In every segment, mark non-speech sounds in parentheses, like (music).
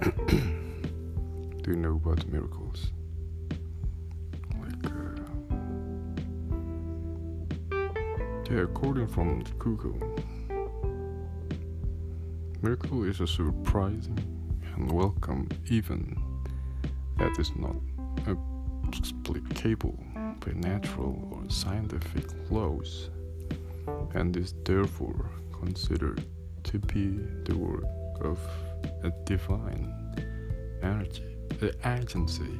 (coughs) Do you know about miracles? Like, uh, yeah, according from Google, miracle is a surprising and welcome event that is not a explicable by natural or scientific laws and is therefore considered to be the work of a divine energy, uh, agency.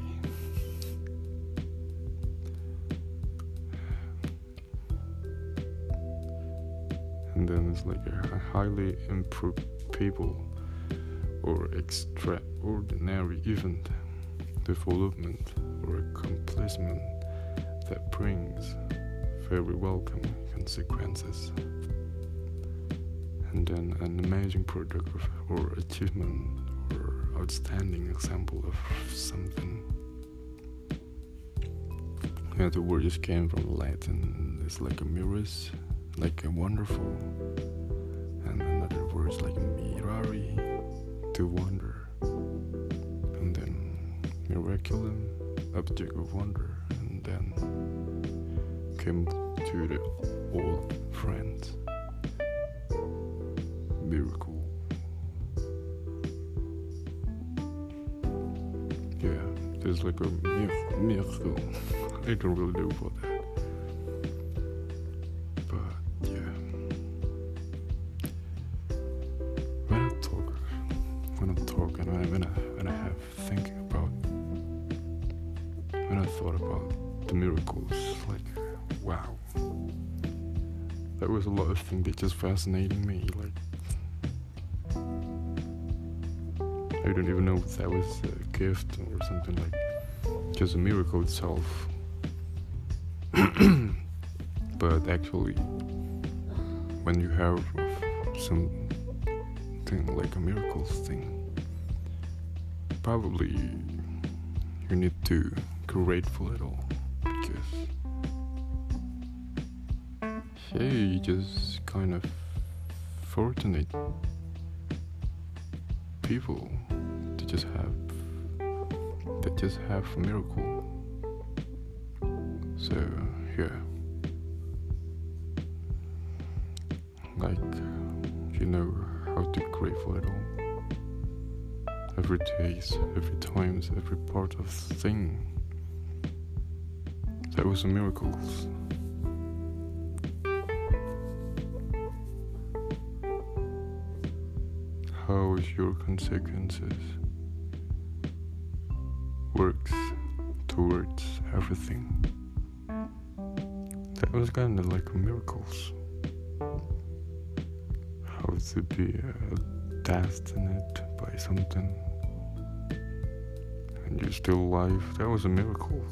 And then it's like a highly improved people or extraordinary event, development or accomplishment that brings very welcome consequences. And then an amazing product or achievement or outstanding example of something. Yeah, the word just came from Latin. It's like a mirus, like a wonderful, and another word is like mirari, to wonder, and then miraculum, object of wonder, and then came to the Old French. Miracle. Yeah, there's like a mir- miracle. I (laughs) don't really know about that. But yeah. When I talk, when I talk, and I, when I when I have thinking about, when I thought about the miracles, like wow, there was a lot of things that just fascinating me. Like I don't even know if that was a gift or something like just a miracle itself. (clears throat) but actually, when you have something like a miracle thing, probably you need to grateful at all because you just kind of fortunate people just have that just have a miracle. So yeah, like you know how to be grateful at all. Every every times, every part of thing. That was a miracles. How is your consequences? Works towards everything. That was kind of like miracles. How to be uh, destined by something and you're still alive. That was a miracle.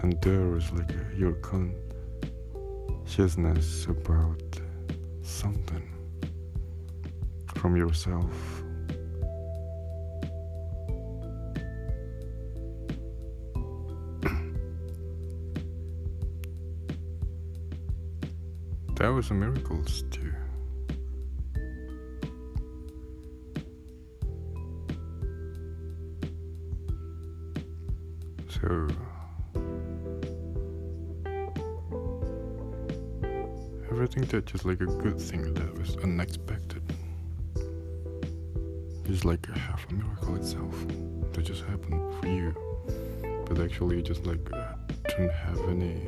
And there is like a, your consciousness about something from yourself. that was a miracle too. So everything that just like a good thing that was unexpected is like half a miracle itself that just happened for you. But actually you just like uh, don't have any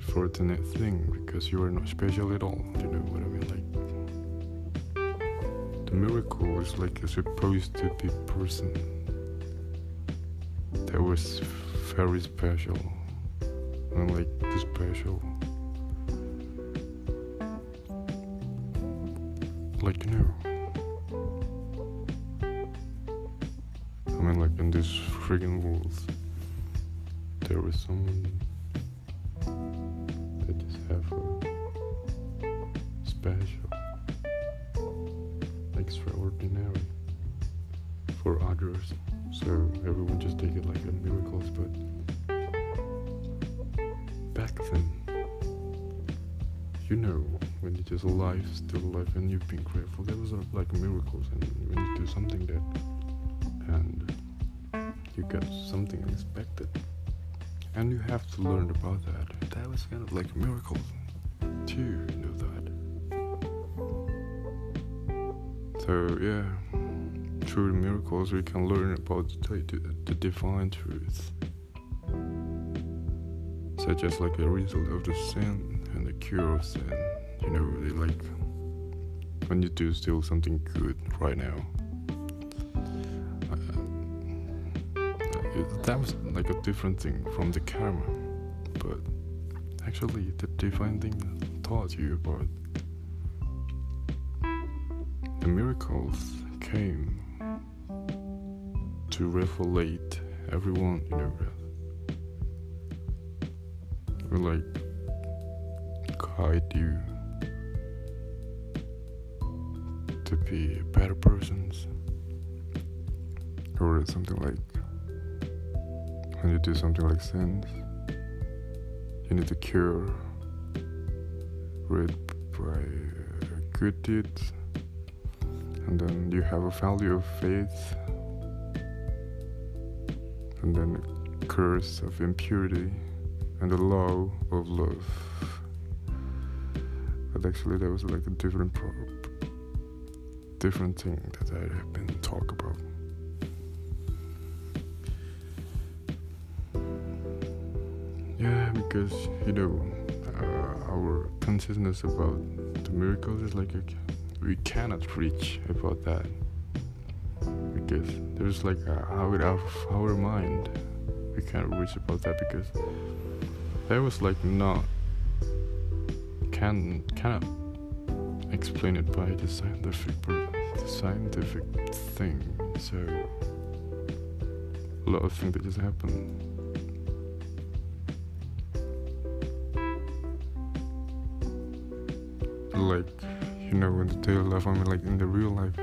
fortunate thing because you are not special at all. You know what i mean? Like the miracle is like supposed to be person that was very special and like special. Like you know friggin' world there was someone that just have a special extraordinary for others so everyone just take it like a miracle, but back then you know when you're just alive still alive and you've been grateful there was a, like miracles and when you do something that and you get something unexpected. And you have to learn about that. That was kind of like a miracle you know that. So yeah through miracles we can learn about the, the, the divine truth. Such as like a result of the sin and the cure of sin. You know they like when you do still something good right now that was like a different thing from the karma but actually the divine thing taught you about the miracles came to revelate everyone, you know, will like guide you to be better persons, or something like you do something like sins, you need to cure it by good deeds, and then you have a value of faith and then a curse of impurity and the law of love. But actually, that was like a different pro- different thing that I have been talk about. Yeah, because you know uh, our consciousness about the miracles is like a, we cannot reach about that. Because there's like a out of our mind we can't reach about that because that was like not can cannot explain it by the scientific the scientific thing. So a lot of things that just happen like you know in the daily life I mean like in the real life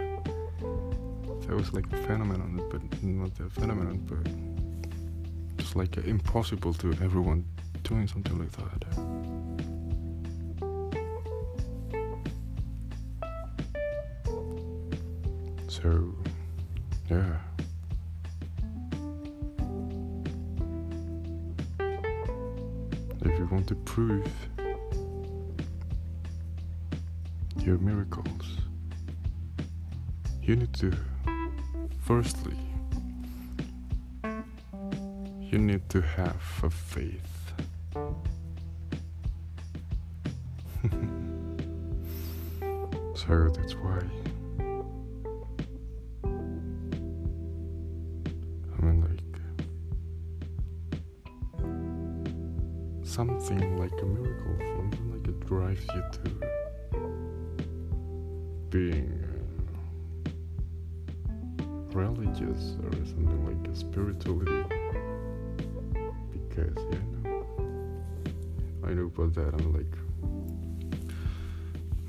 that was like a phenomenon, but not a phenomenon, but just like impossible to everyone doing something like that. So, yeah. If you want to prove your miracles, you need to Firstly, you need to have a faith. (laughs) so that's why I mean, like something like a miracle, something like it drives you to being religious or something like a spirituality. Because yeah no I know about that. I'm like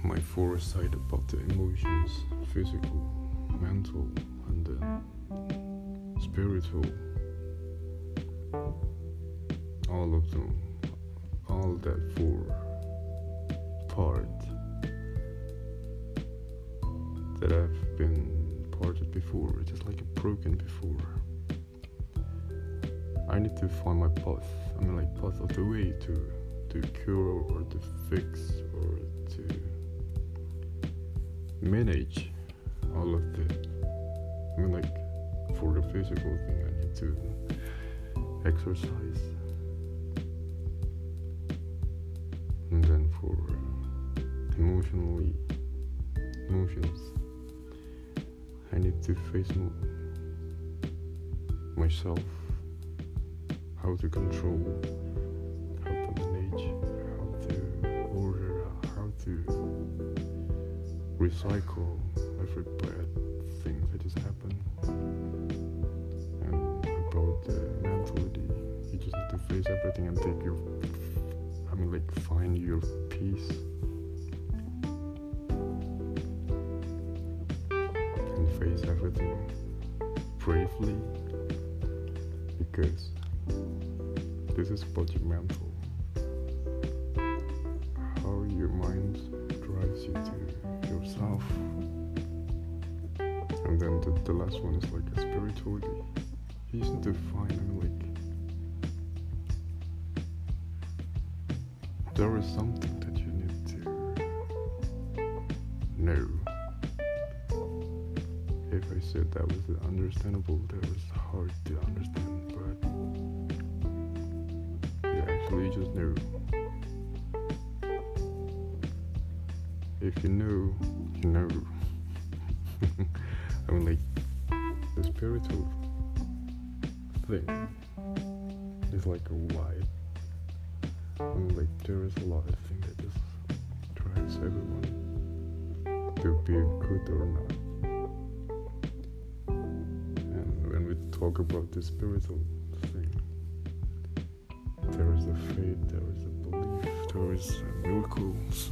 my foresight about the emotions physical mental and then spiritual. All of them all that four part that I've been parted before, just like a broken before. I need to find my path. I mean, like path of the way to to cure or to fix or to manage all of the. I mean, like for the physical thing, I need to exercise, and then for emotionally emotions I need to face myself, how to control, how to manage, how to order, how to recycle every bad thing that just happened. And about the mentality, you just have to face everything and take your, I mean, like, find your peace. Bravely because this is about your mental how your mind drives you to yourself. And then the, the last one is like a spirituality. To find like there is something that was understandable, that was hard to understand, but you actually just knew. If you know, you know. (laughs) I mean, like, the spiritual thing is like a wide. I mean, like, there is a lot of things that just drives everyone to be good or not. Talk about the spiritual thing. There is a faith, there is a belief, there is miracles.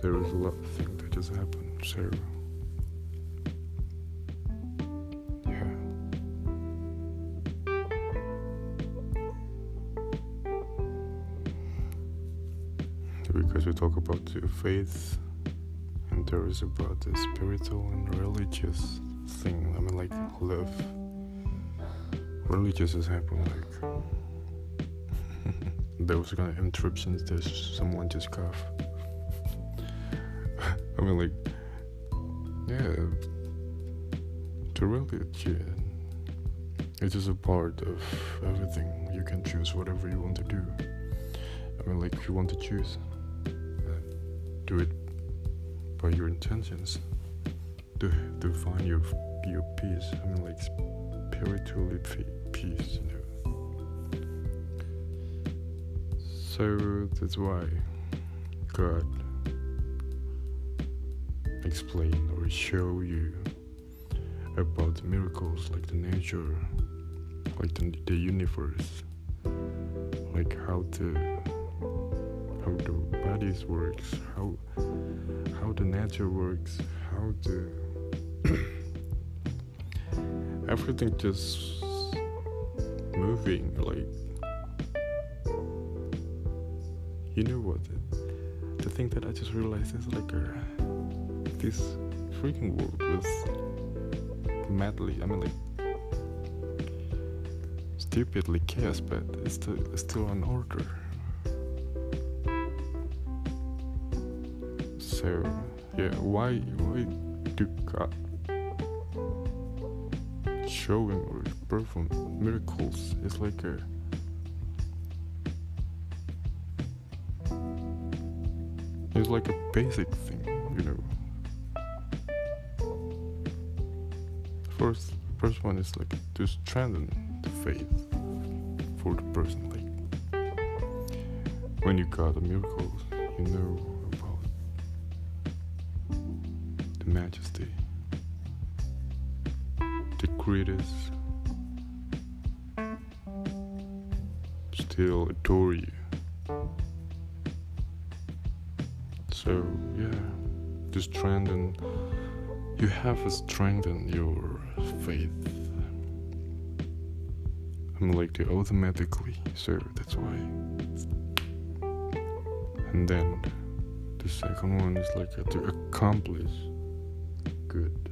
There is a lot of things that just happen. So, yeah. Because we talk about the faith, and there is about the spiritual and religious thing. I mean, like love religious example, like (laughs) there was kind of interruptions. There's someone just cough. (laughs) I mean, like, yeah, the religion it is a part of everything. You can choose whatever you want to do. I mean, like, if you want to choose, uh, do it by your intentions. To to find your your peace. I mean, like spiritually peace, you know. So that's why God explain or show you about miracles like the nature, like the, the universe, like how the how the bodies works, how how the nature works, how the (clears throat) everything just moving like you know what? The thing that i just realized is like uh, this freaking world was madly i mean like stupidly chaos but it's still, still an order. So yeah why why do god showing or perform miracles is like a it's like a basic thing, you know. First first one is like to strengthen the faith for the person like when you got a miracle you know about the majesty the greatest still adore you. So yeah, to strengthen, you have to strengthen your faith. I'm like to automatically, so that's why. And then the second one is like to accomplish good.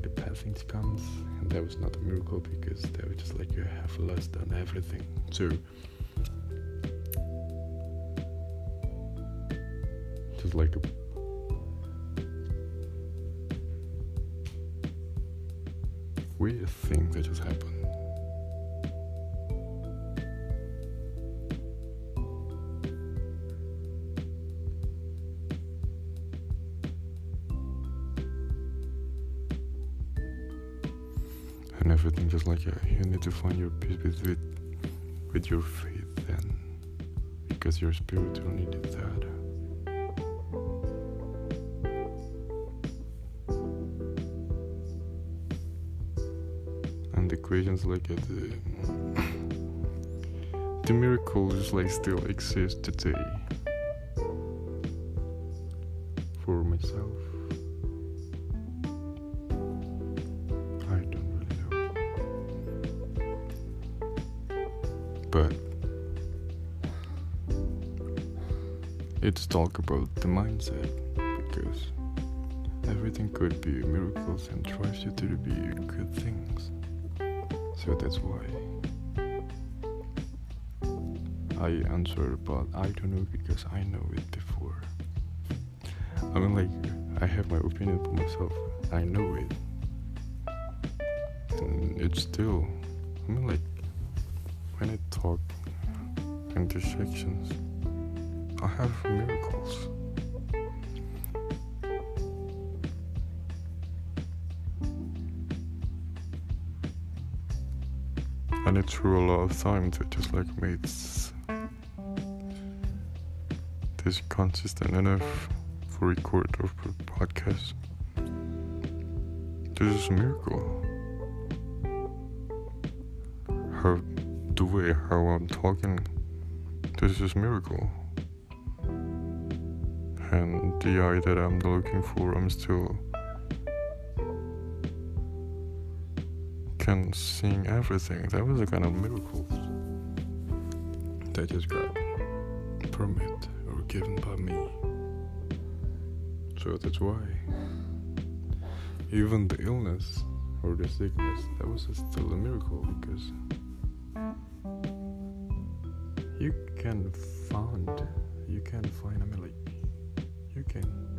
like the passing comes, and that was not a miracle because that was just like you have lost on everything. So just like a weird thing that just happened. You need to find your peace with, with your faith then because your spirit will need that. And the equations like uh, the (coughs) the miracles like still exist today for myself. But it's talk about the mindset because everything could be miracles and drives you to be good things. So that's why I answer but I don't know because I know it before. I mean like I have my opinion for myself. I know it. And it's still I mean like talk intersections I have miracles. And it took a lot of time to just like make this consistent enough for record of podcast. This is a miracle. The way how I'm talking, this is miracle. And the eye that I'm looking for, I'm still can sing everything. That was a kind of miracle that just got permit or given by me. So that's why even the illness or the sickness that was still a miracle because can find you can find I mean you can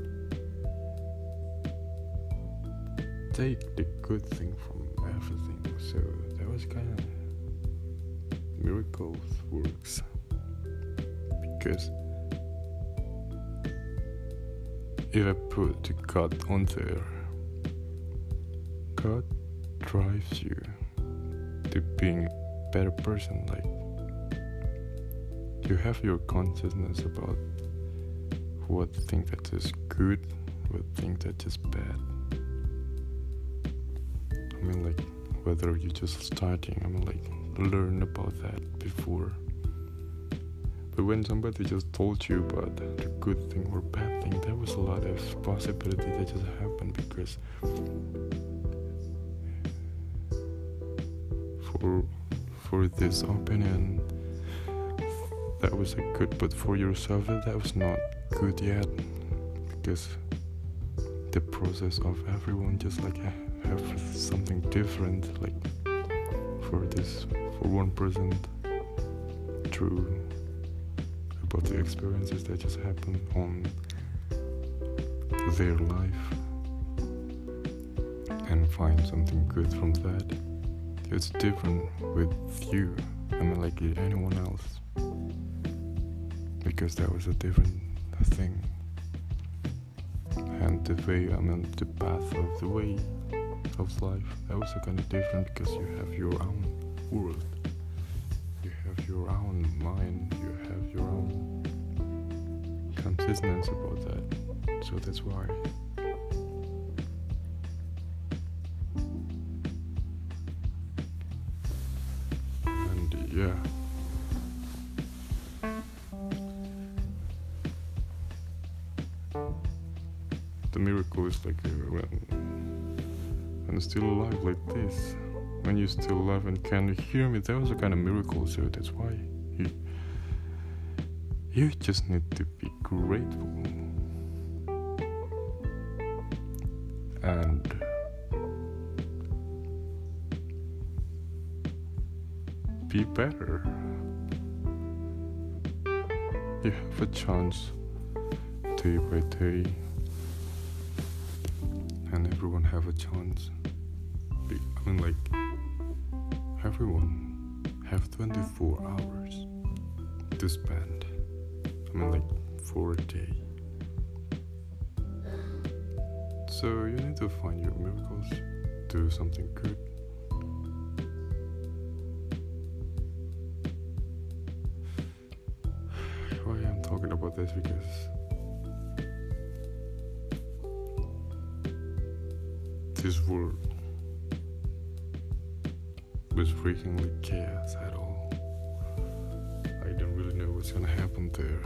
take the good thing from everything. So that was kind of miracles works because if I put the God on there, God drives you to being a better person. Like you have your consciousness about what thing that is good, what thing that is bad. I mean, like whether you're just starting. I mean, like learn about that before. But when somebody just told you about the good thing or bad thing, there was a lot of possibility that just happened because for for this opinion that was a good but for yourself that was not good yet because the process of everyone just like have something different like for this for one person true about the experiences that just happen on their life and find something good from that. It's different with you i mean like anyone else because that was a different thing. And the way i mean the path of the way of life that was kind of different because you have your own world. You have your own mind you have your own consciousness about that. So that's why. And yeah like uh, when, when still alive like this, when you still alive and can hear me, that was a kind of miracle. So that's why you you just need to be grateful and. Be better you have a chance day by day everyone have a chance. I mean, like everyone have 24 hours to spend. I mean, like for a day. So you need to find your miracles, do something good. (sighs) Why I'm talking about this because this world was freakingly chaos at all. I don't really know what's gonna happen there.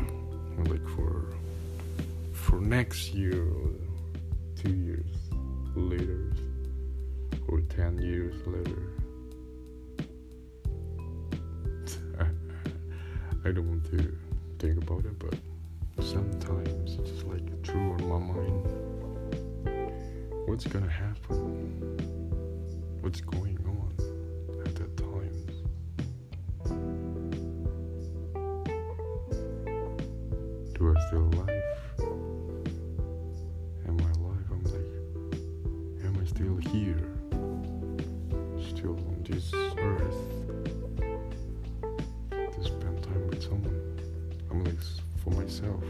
Like for for next year or two years later or ten years later. (laughs) I don't want to think about it, but sometimes it's just like true on my mind. What's gonna happen? What's going on at that time? Do I still alive? Am I alive? I'm like, am I still here, still on this earth to spend time with someone. I'm like for myself.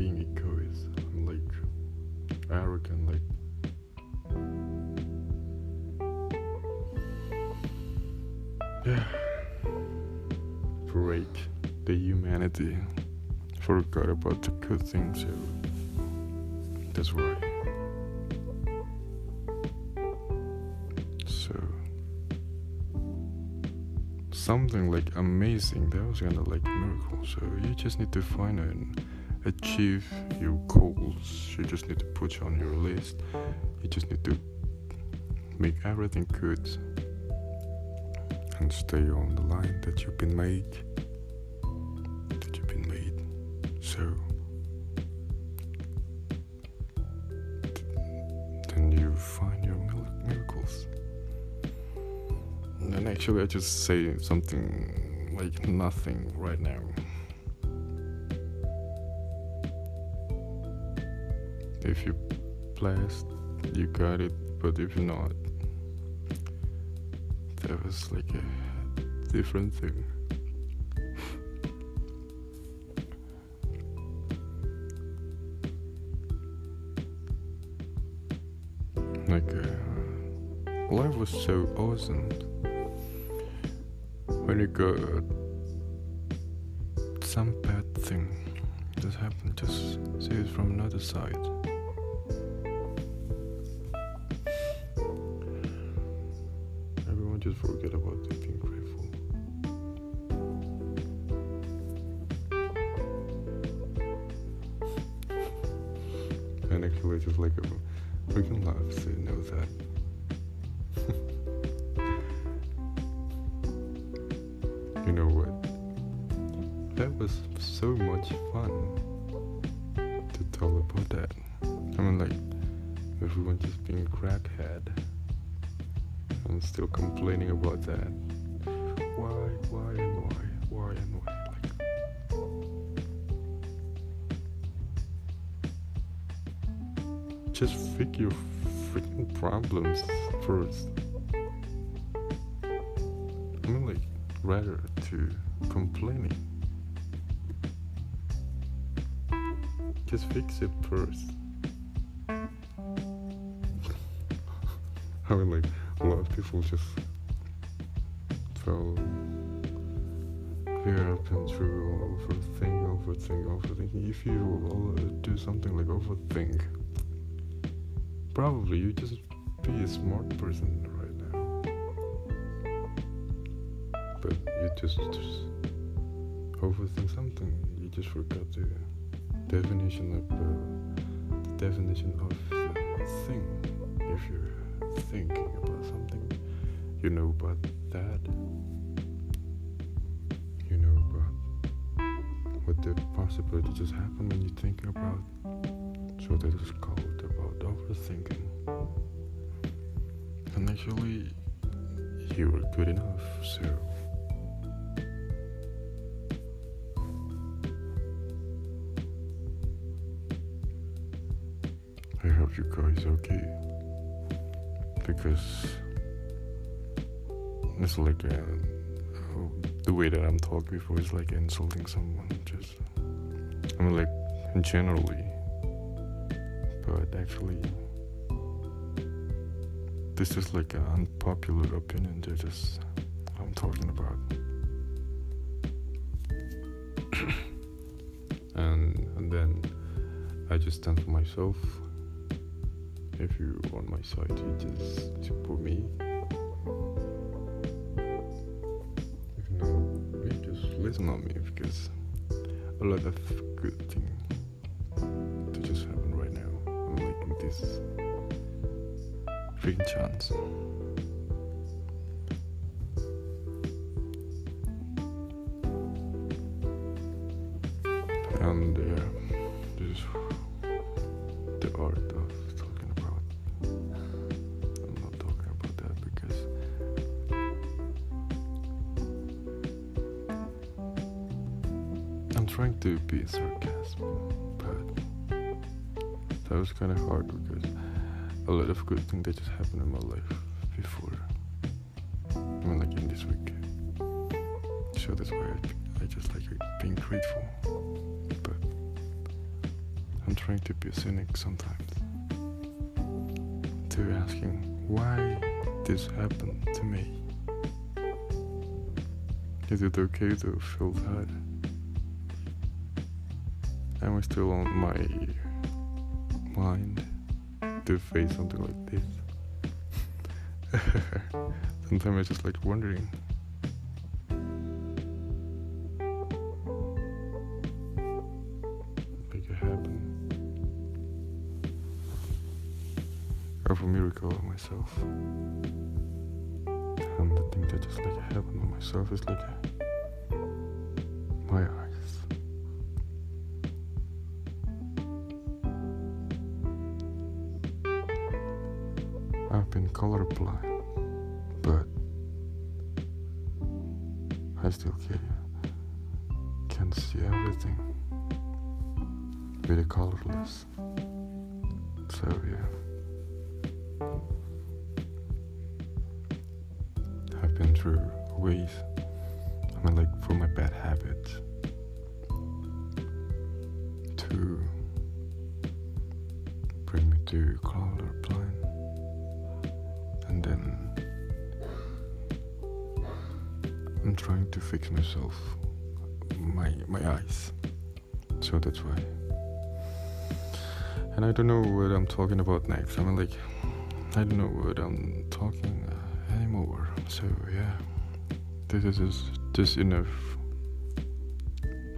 Being egoist. I'm like arrogant, like yeah. Break the humanity. Forgot about the good things. That's right. So something like amazing that was kind of like miracle so you just need to find and achieve your goals. You just need to put on your list. You just need to make everything good and stay on the line that you've been made that you've been made. So then you find your miracles. And actually, I just say something like nothing right now. If you blessed, you got it, but if not, that was like a different thing. like uh, life was so awesome when you got some bad thing just happened, just see it from another side. That was so much fun to tell about that. I mean, like, everyone just being crackhead and still complaining about that. Why, why, and why, why, and why? Like, just fix your freaking problems first. I mean, like, rather to complaining. Just fix it first. I mean, like a lot of people just fell fear up and through overthink, overthink, overthinking. If you do something like overthink, probably you just be a smart person right now. But you just just overthink something. You just forgot the definition of the, the definition of the thing. If you're thinking about something, you know about that. You know about what the possibility just happen when you think about. So that is called about overthinking. And actually, you were good enough, so. I hope you okay. Because it's like uh, the way that I'm talking before is like insulting someone. Just, I mean, like generally, but actually, this is like an unpopular opinion. That just I'm talking about. and (coughs) and then I just stand for myself if you on my side you just support me. If no you just listen on me because a lot of good things to just happen right now I'm making this freaking chance be sarcastic, but that was kind of hard because a lot of good things that just happened in my life before. I mean, like in this week. So that's why I, I just like being grateful. But I'm trying to be a cynic sometimes. To asking why this happened to me. Is it okay to feel sad? I still on my mind to face something like this? (laughs) Sometimes I just like wondering. Make it happen. Of a miracle of myself. And the thing that just like happened on myself is like my I've been colorblind, but I still can can see everything with colorless. So yeah. I've been through ways. I mean, like for my bad habits to bring me to colorblind, To fix myself, my my eyes. So that's why. And I don't know what I'm talking about next. I mean, like, I don't know what I'm talking anymore. So yeah, this is just, just enough.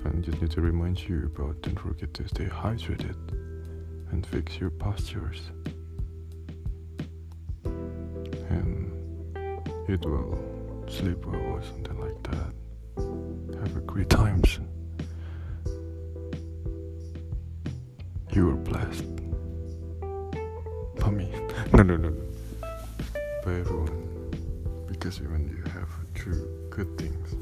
And just need to remind you about don't forget to stay hydrated and fix your postures. And eat well, sleep well, or something like that. Have a great times. You are blessed. For me. (laughs) No, no, no, no. By everyone. Because even you have true good things,